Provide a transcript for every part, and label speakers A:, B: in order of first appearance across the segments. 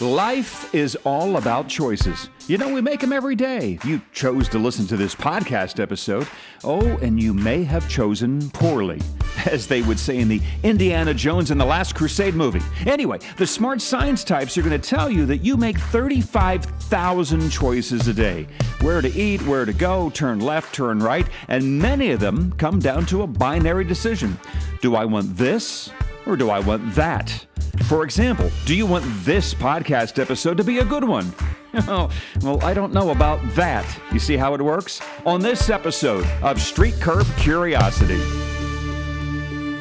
A: Life is all about choices. You know, we make them every day. You chose to listen to this podcast episode. Oh, and you may have chosen poorly, as they would say in the Indiana Jones and the Last Crusade movie. Anyway, the smart science types are going to tell you that you make 35,000 choices a day where to eat, where to go, turn left, turn right, and many of them come down to a binary decision. Do I want this or do I want that? For example, do you want this podcast episode to be a good one? Oh, well, I don't know about that. You see how it works? On this episode of Street Curb Curiosity.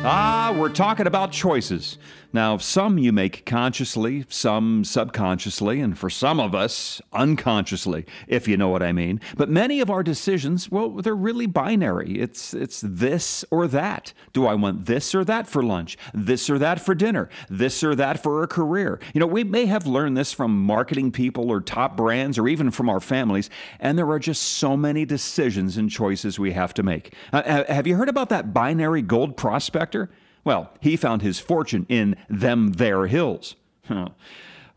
A: Ah, we're talking about choices. Now, some you make consciously, some subconsciously, and for some of us, unconsciously, if you know what I mean. But many of our decisions, well, they're really binary. It's it's this or that. Do I want this or that for lunch? This or that for dinner? This or that for a career? You know, we may have learned this from marketing people or top brands or even from our families, and there are just so many decisions and choices we have to make. Uh, have you heard about that binary gold prospector? Well, he found his fortune in them there hills. Huh.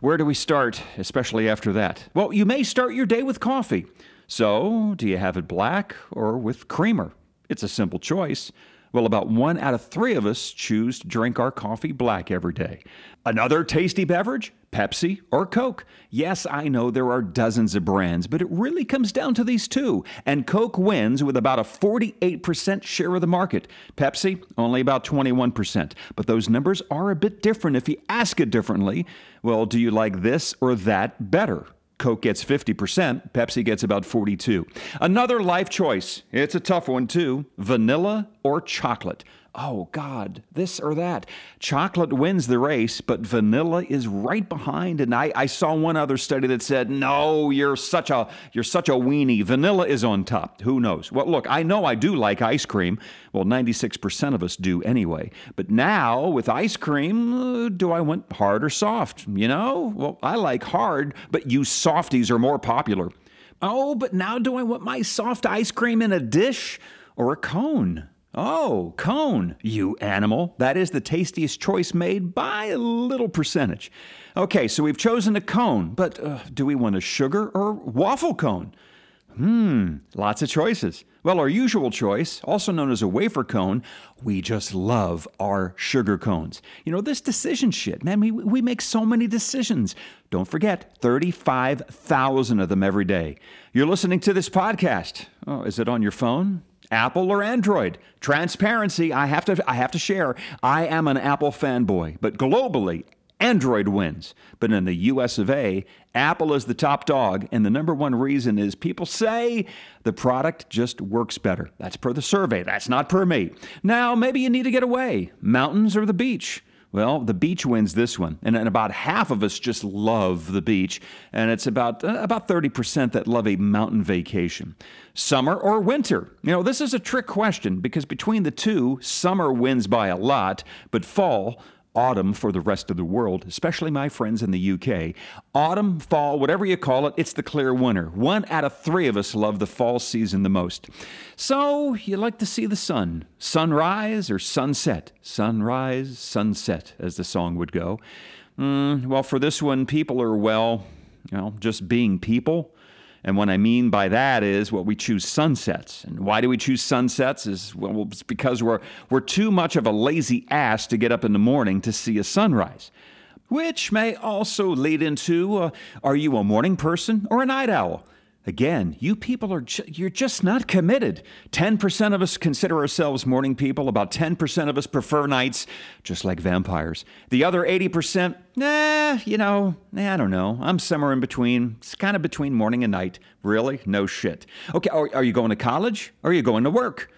A: Where do we start, especially after that? Well, you may start your day with coffee. So, do you have it black or with creamer? It's a simple choice. Well, about one out of three of us choose to drink our coffee black every day. Another tasty beverage? Pepsi or Coke? Yes, I know there are dozens of brands, but it really comes down to these two. And Coke wins with about a 48% share of the market. Pepsi, only about 21%. But those numbers are a bit different if you ask it differently. Well, do you like this or that better? Coke gets 50%, Pepsi gets about 42. Another life choice. It's a tough one too. Vanilla or chocolate? oh God, this or that. Chocolate wins the race, but vanilla is right behind. And I, I saw one other study that said, no, you're such a you're such a weenie. Vanilla is on top. Who knows? Well, look, I know I do like ice cream. Well, 96% of us do anyway. But now with ice cream, uh, do I want hard or soft? You know? Well, I like hard, but you softies are more popular. Oh, but now do I want my soft ice cream in a dish or a cone? Oh, cone, you animal. That is the tastiest choice made by a little percentage. Okay, so we've chosen a cone, but uh, do we want a sugar or waffle cone? Hmm, lots of choices. Well, our usual choice, also known as a wafer cone, we just love our sugar cones. You know, this decision shit, man, we, we make so many decisions. Don't forget, 35,000 of them every day. You're listening to this podcast. Oh, is it on your phone? Apple or Android. Transparency, I have to I have to share. I am an Apple fanboy, but globally Android wins. But in the US of A, Apple is the top dog, and the number one reason is people say the product just works better. That's per the survey, that's not per me. Now, maybe you need to get away. Mountains or the beach? Well, the beach wins this one, and, and about half of us just love the beach, and it's about uh, about thirty percent that love a mountain vacation. Summer or winter? You know, this is a trick question because between the two, summer wins by a lot, but fall autumn for the rest of the world, especially my friends in the UK. Autumn, fall, whatever you call it, it's the clear winter. One out of three of us love the fall season the most. So, you like to see the sun. Sunrise or sunset? Sunrise, sunset, as the song would go. Mm, well, for this one, people are, well, you know, just being people. And what I mean by that is what we choose sunsets. And why do we choose sunsets? Is well, it's because we're we're too much of a lazy ass to get up in the morning to see a sunrise. Which may also lead into uh, are you a morning person or a night owl? Again, you people are ju- you're just not committed. 10% of us consider ourselves morning people, about 10% of us prefer nights, just like vampires. The other 80%, nah, you know, nah, I don't know. I'm somewhere in between. It's kind of between morning and night. Really? No shit. Okay, are, are you going to college or are you going to work?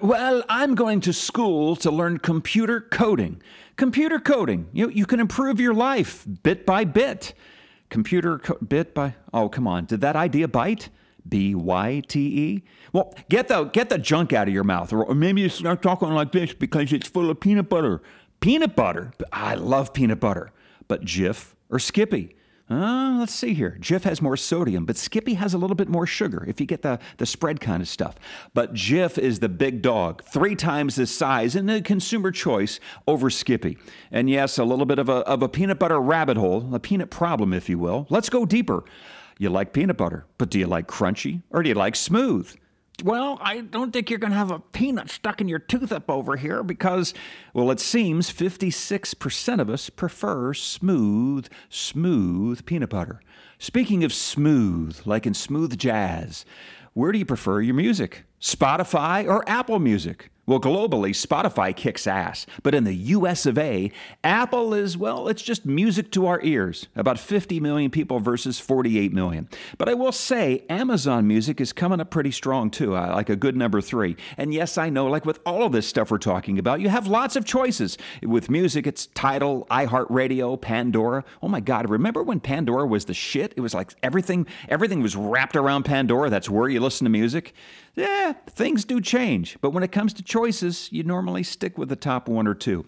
A: Well, I'm going to school to learn computer coding. Computer coding, you, you can improve your life bit by bit computer co- bit by oh come on. Did that idea bite? B-y-t-e well get the get the junk out of your mouth or maybe you start talking like this because it's full of peanut butter. Peanut butter i love peanut butter but jif or skippy Uh, let's see here. Jif has more sodium, but Skippy has a little bit more sugar if you get the, the spread kind of stuff. But Jif is the big dog, three times the size in the consumer choice over Skippy. And yes, a little bit of a, of a peanut butter rabbit hole, a peanut problem, if you will. Let's go deeper. You like peanut butter, but do you like crunchy or do you like smooth? Well, I don't think you're going to have a peanut stuck in your tooth up over here because, well, it seems 56% of us prefer smooth, smooth peanut butter. Speaking of smooth, like in smooth jazz, where do you prefer your music? Spotify or Apple Music? Well, globally, Spotify kicks ass, but in the US of A, Apple is, well, it's just music to our ears. About 50 million people versus 48 million. But I will say, Amazon Music is coming up pretty strong too, uh, like a good number three. And yes, I know, like with all of this stuff we're talking about, you have lots of choices. With music, it's Tidal, iHeartRadio, Pandora. Oh my God, remember when Pandora was the shit? It was like everything, everything was wrapped around Pandora. That's where you listen to music yeah, things do change. But when it comes to choices, you normally stick with the top one or two.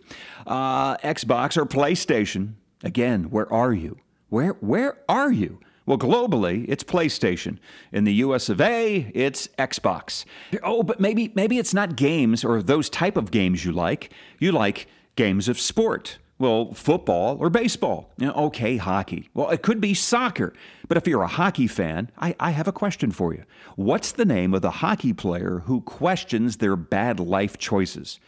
A: Uh, Xbox or PlayStation. Again, where are you? Where where are you? Well, globally, it's PlayStation. In the US of A, it's Xbox. Oh, but maybe maybe it's not games or those type of games you like. You like games of sport. Well, football or baseball. You know, okay, hockey. Well, it could be soccer. But if you're a hockey fan, I, I have a question for you. What's the name of the hockey player who questions their bad life choices?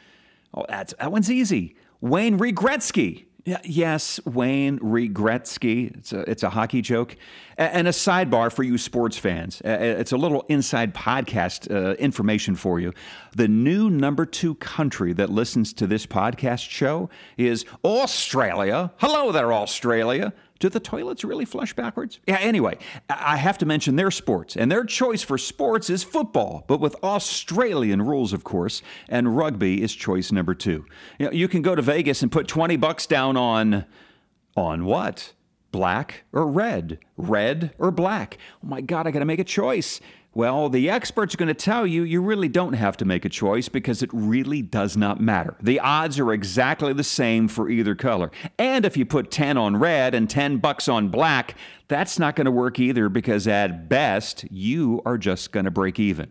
A: Oh, that's, that one's easy. Wayne Gretzky. Yes, Wayne Gretzky. It's a, it's a hockey joke. And a sidebar for you sports fans. It's a little inside podcast uh, information for you. The new number two country that listens to this podcast show is Australia. Hello there, Australia. Do the toilets really flush backwards? Yeah, anyway, I have to mention their sports, and their choice for sports is football, but with Australian rules, of course, and rugby is choice number two. You, know, you can go to Vegas and put 20 bucks down on. on what? Black or red? Red or black? Oh my God, I got to make a choice. Well, the experts are going to tell you you really don't have to make a choice because it really does not matter. The odds are exactly the same for either color. And if you put 10 on red and 10 bucks on black, that's not going to work either because at best, you are just going to break even.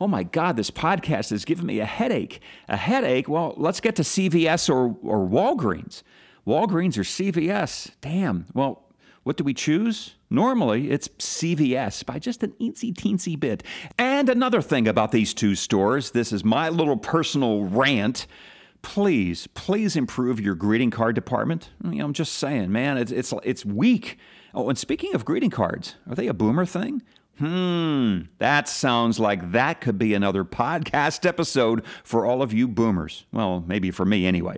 A: Oh my God, this podcast is giving me a headache. A headache? Well, let's get to CVS or, or Walgreens. Walgreens or CVS. Damn. Well, what do we choose? Normally, it's CVS by just an eensy teensy bit. And another thing about these two stores this is my little personal rant. Please, please improve your greeting card department. You know, I'm just saying, man, it's, it's, it's weak. Oh, and speaking of greeting cards, are they a boomer thing? Hmm, that sounds like that could be another podcast episode for all of you boomers. Well, maybe for me anyway.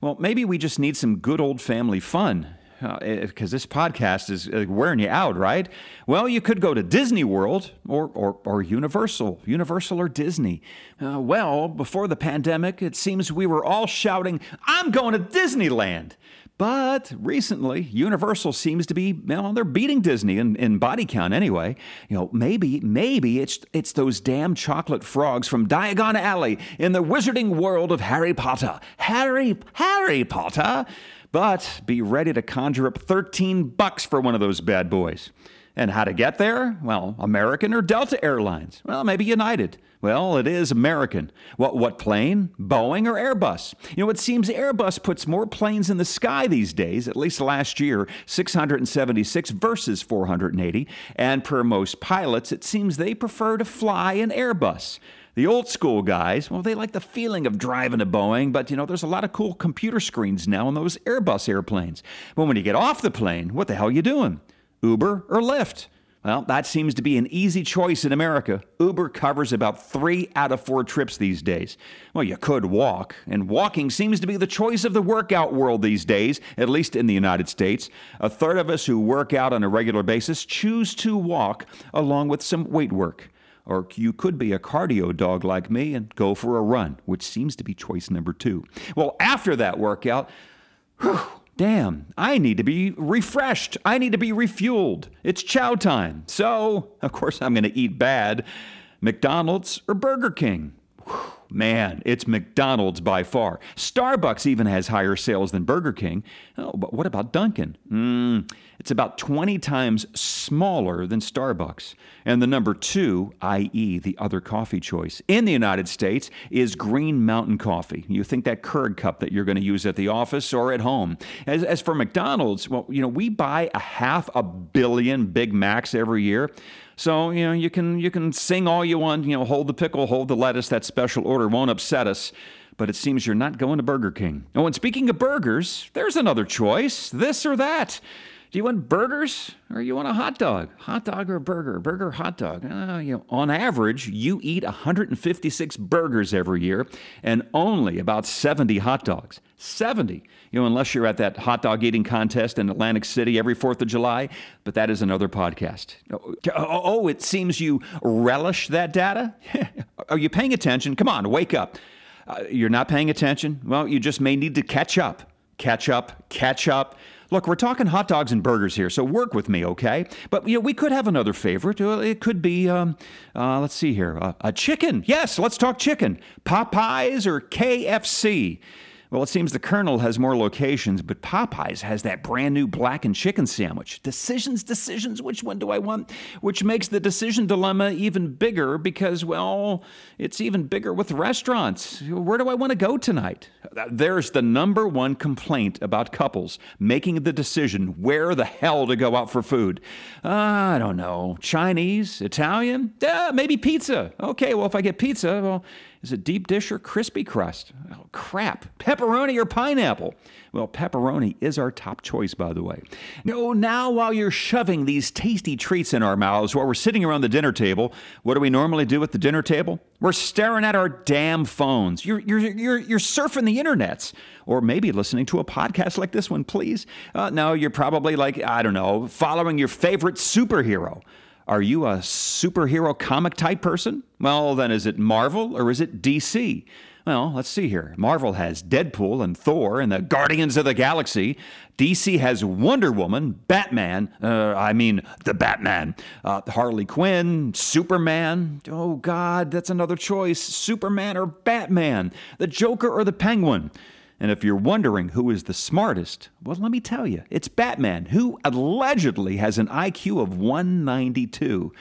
A: Well, maybe we just need some good old family fun because uh, this podcast is uh, wearing you out, right? Well, you could go to Disney World or, or, or Universal, Universal or Disney. Uh, well, before the pandemic, it seems we were all shouting, I'm going to Disneyland. But recently, Universal seems to be, well, they're beating Disney in, in body count anyway. You know, maybe, maybe it's it's those damn chocolate frogs from Diagon Alley in the wizarding world of Harry Potter. Harry, Harry Potter. But be ready to conjure up 13 bucks for one of those bad boys. And how to get there? Well, American or Delta Airlines? Well, maybe United. Well, it is American. What, what plane? Boeing or Airbus? You know, it seems Airbus puts more planes in the sky these days, at least last year, 676 versus 480. And per most pilots, it seems they prefer to fly an Airbus. The old school guys, well, they like the feeling of driving a Boeing, but you know, there's a lot of cool computer screens now on those Airbus airplanes. But when you get off the plane, what the hell are you doing? Uber or Lyft? Well, that seems to be an easy choice in America. Uber covers about three out of four trips these days. Well, you could walk, and walking seems to be the choice of the workout world these days, at least in the United States. A third of us who work out on a regular basis choose to walk along with some weight work. Or you could be a cardio dog like me and go for a run, which seems to be choice number two. Well, after that workout, whew, damn, I need to be refreshed. I need to be refueled. It's chow time. So, of course, I'm going to eat bad. McDonald's or Burger King. Whew. Man, it's McDonald's by far. Starbucks even has higher sales than Burger King. Oh, but what about Dunkin'? Mm, it's about 20 times smaller than Starbucks. And the number two, i.e., the other coffee choice in the United States, is Green Mountain Coffee. You think that Keurig cup that you're going to use at the office or at home. As, as for McDonald's, well, you know, we buy a half a billion Big Macs every year. So you know you can you can sing all you want. You know, hold the pickle, hold the lettuce. That special order won't upset us. But it seems you're not going to Burger King. Oh, and speaking of burgers, there's another choice: this or that. Do you want burgers or you want a hot dog? Hot dog or burger? Burger, hot dog. Uh, you know, on average, you eat 156 burgers every year and only about 70 hot dogs. 70. You know, unless you're at that hot dog eating contest in Atlantic City every 4th of July, but that is another podcast. Oh, oh it seems you relish that data? Are you paying attention? Come on, wake up. Uh, you're not paying attention? Well, you just may need to catch up. Catch up, catch up. Look, we're talking hot dogs and burgers here, so work with me, okay? But you know, we could have another favorite. It could be, um, uh, let's see here, uh, a chicken. Yes, let's talk chicken. Popeyes or KFC. Well, it seems the Colonel has more locations, but Popeyes has that brand new blackened chicken sandwich. Decisions, decisions, which one do I want? Which makes the decision dilemma even bigger because, well, it's even bigger with restaurants. Where do I want to go tonight? There's the number one complaint about couples making the decision where the hell to go out for food. Uh, I don't know. Chinese? Italian? Uh, maybe pizza. Okay, well, if I get pizza, well, is it deep dish or crispy crust? Oh, crap. Pepperoni or pineapple? Well, pepperoni is our top choice, by the way. No, now while you're shoving these tasty treats in our mouths while we're sitting around the dinner table, what do we normally do at the dinner table? We're staring at our damn phones. You're, you're, you're, you're surfing the internets. Or maybe listening to a podcast like this one, please. Uh, no, you're probably like, I don't know, following your favorite superhero. Are you a superhero comic type person? Well, then is it Marvel or is it DC? Well, let's see here. Marvel has Deadpool and Thor and the Guardians of the Galaxy. DC has Wonder Woman, Batman, uh, I mean, the Batman, uh, Harley Quinn, Superman. Oh, God, that's another choice. Superman or Batman, the Joker or the Penguin. And if you're wondering who is the smartest, well, let me tell you, it's Batman, who allegedly has an IQ of 192.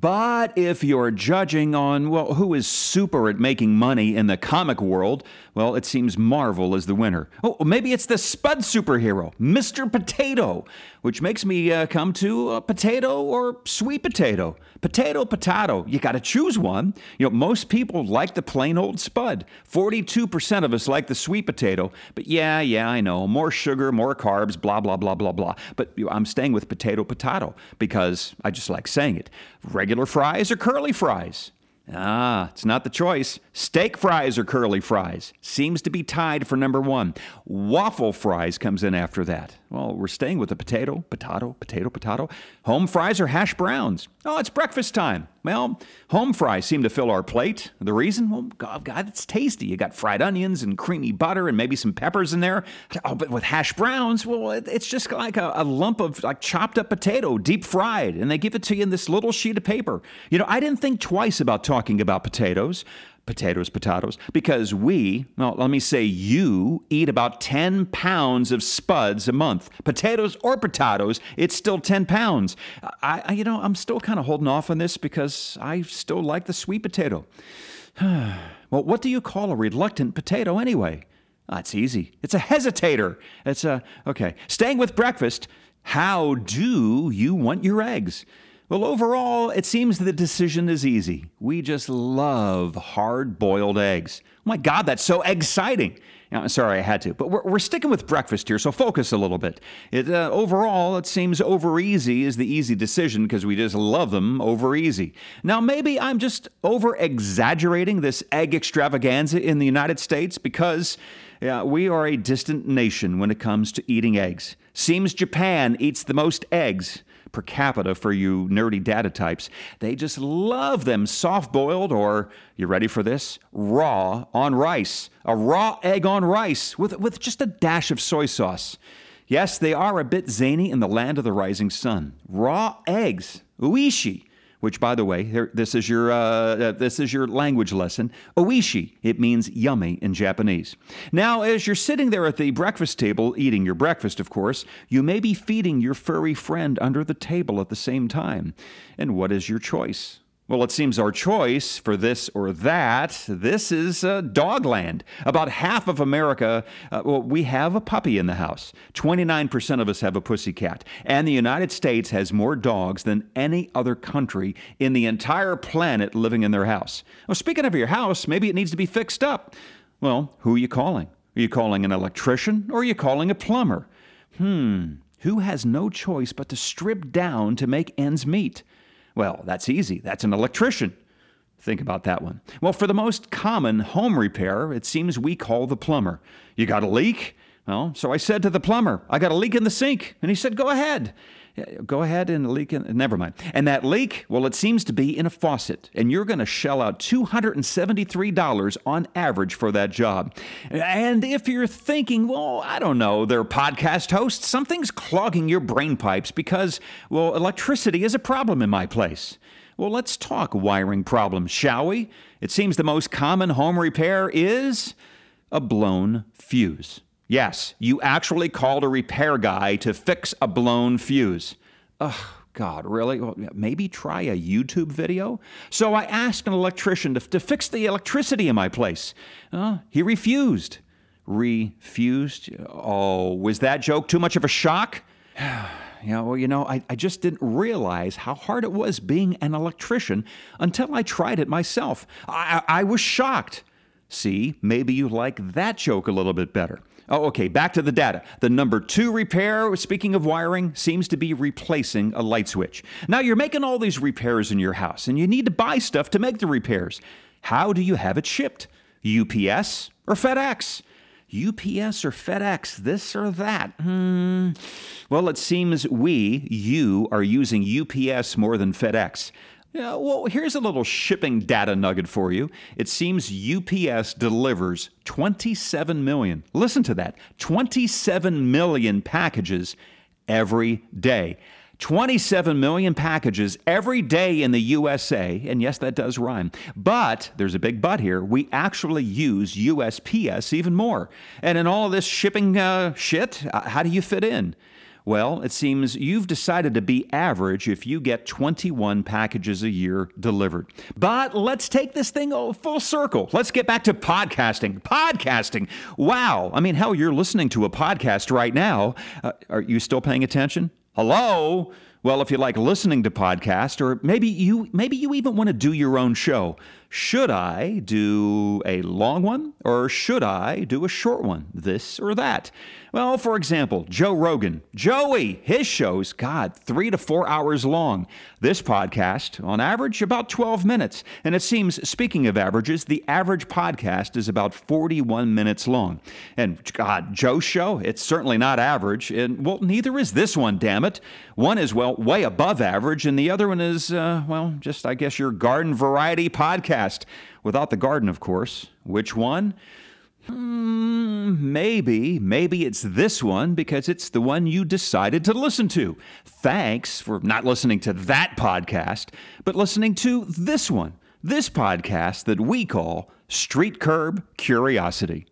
A: But if you're judging on, well, who is super at making money in the comic world, well, it seems Marvel is the winner. Oh, maybe it's the Spud superhero, Mr. Potato, which makes me uh, come to a potato or sweet potato. Potato, potato. You got to choose one. You know, most people like the plain old Spud. 42% of us like the sweet potato. But yeah, yeah, I know. More sugar, more carbs, blah, blah, blah, blah, blah. But you know, I'm staying with potato, potato because I just like saying it. Regular fries or curly fries? Ah, it's not the choice. Steak fries or curly fries seems to be tied for number one. Waffle fries comes in after that. Well, we're staying with the potato, potato, potato, potato. Home fries or hash browns. Oh, it's breakfast time. Well, home fries seem to fill our plate. The reason? Well, God, oh, God, it's tasty. You got fried onions and creamy butter and maybe some peppers in there. Oh, but with hash browns, well, it's just like a, a lump of like chopped up potato, deep fried, and they give it to you in this little sheet of paper. You know, I didn't think twice about talking about potatoes potatoes, potatoes, because we, well, let me say you, eat about 10 pounds of spuds a month. Potatoes or potatoes, it's still 10 pounds. I, I you know, I'm still kind of holding off on this because I still like the sweet potato. well, what do you call a reluctant potato anyway? That's ah, easy. It's a hesitator. It's a, okay. Staying with breakfast, how do you want your eggs? Well, overall, it seems the decision is easy. We just love hard boiled eggs. Oh my God, that's so exciting. Now, sorry, I had to, but we're, we're sticking with breakfast here, so focus a little bit. It, uh, overall, it seems over easy is the easy decision because we just love them over easy. Now, maybe I'm just over exaggerating this egg extravaganza in the United States because yeah, we are a distant nation when it comes to eating eggs. Seems Japan eats the most eggs per capita for you nerdy data types. They just love them soft boiled or, you ready for this? Raw on rice. A raw egg on rice with, with just a dash of soy sauce. Yes, they are a bit zany in the land of the rising sun. Raw eggs. Uishi. Which, by the way, here, this is your uh, uh, this is your language lesson. Oishi. It means yummy in Japanese. Now, as you're sitting there at the breakfast table eating your breakfast, of course, you may be feeding your furry friend under the table at the same time. And what is your choice? Well, it seems our choice for this or that, this is uh, dogland. About half of America, uh, well, we have a puppy in the house. 29% of us have a pussy cat. And the United States has more dogs than any other country in the entire planet living in their house. Well, speaking of your house, maybe it needs to be fixed up. Well, who are you calling? Are you calling an electrician or are you calling a plumber? Hmm, who has no choice but to strip down to make ends meet? Well, that's easy. That's an electrician. Think about that one. Well, for the most common home repair, it seems we call the plumber. You got a leak? Well, so I said to the plumber, I got a leak in the sink. And he said, Go ahead. Go ahead and leak in. Never mind. And that leak, well, it seems to be in a faucet. And you're going to shell out $273 on average for that job. And if you're thinking, well, I don't know, they're podcast hosts, something's clogging your brain pipes because, well, electricity is a problem in my place. Well, let's talk wiring problems, shall we? It seems the most common home repair is a blown fuse. Yes, you actually called a repair guy to fix a blown fuse. Ugh, God, really? Well, maybe try a YouTube video? So I asked an electrician to, to fix the electricity in my place. Uh, he refused. Refused? Oh, was that joke too much of a shock? Yeah, well, you know, I, I just didn't realize how hard it was being an electrician until I tried it myself. I, I, I was shocked. See, maybe you like that joke a little bit better. Oh, okay, back to the data. The number two repair, speaking of wiring, seems to be replacing a light switch. Now, you're making all these repairs in your house, and you need to buy stuff to make the repairs. How do you have it shipped? UPS or FedEx? UPS or FedEx, this or that? Hmm. Well, it seems we, you, are using UPS more than FedEx. Yeah, well, here's a little shipping data nugget for you. It seems UPS delivers 27 million, listen to that, 27 million packages every day. 27 million packages every day in the USA, and yes, that does rhyme. But there's a big but here. We actually use USPS even more. And in all this shipping uh, shit, uh, how do you fit in? Well, it seems you've decided to be average if you get 21 packages a year delivered. But let's take this thing full circle. Let's get back to podcasting. Podcasting. Wow. I mean, hell, you're listening to a podcast right now. Uh, are you still paying attention? Hello? Well, if you like listening to podcasts, or maybe you maybe you even want to do your own show, should I do a long one or should I do a short one? This or that? Well, for example, Joe Rogan. Joey, his show's, God, three to four hours long. This podcast, on average, about 12 minutes. And it seems, speaking of averages, the average podcast is about 41 minutes long. And God, Joe's show, it's certainly not average. And well, neither is this one, damn it. One is, well, way above average, and the other one is, uh, well, just, I guess, your garden variety podcast. Without the garden, of course. Which one? Mm, maybe, maybe it's this one because it's the one you decided to listen to. Thanks for not listening to that podcast, but listening to this one, this podcast that we call Street Curb Curiosity.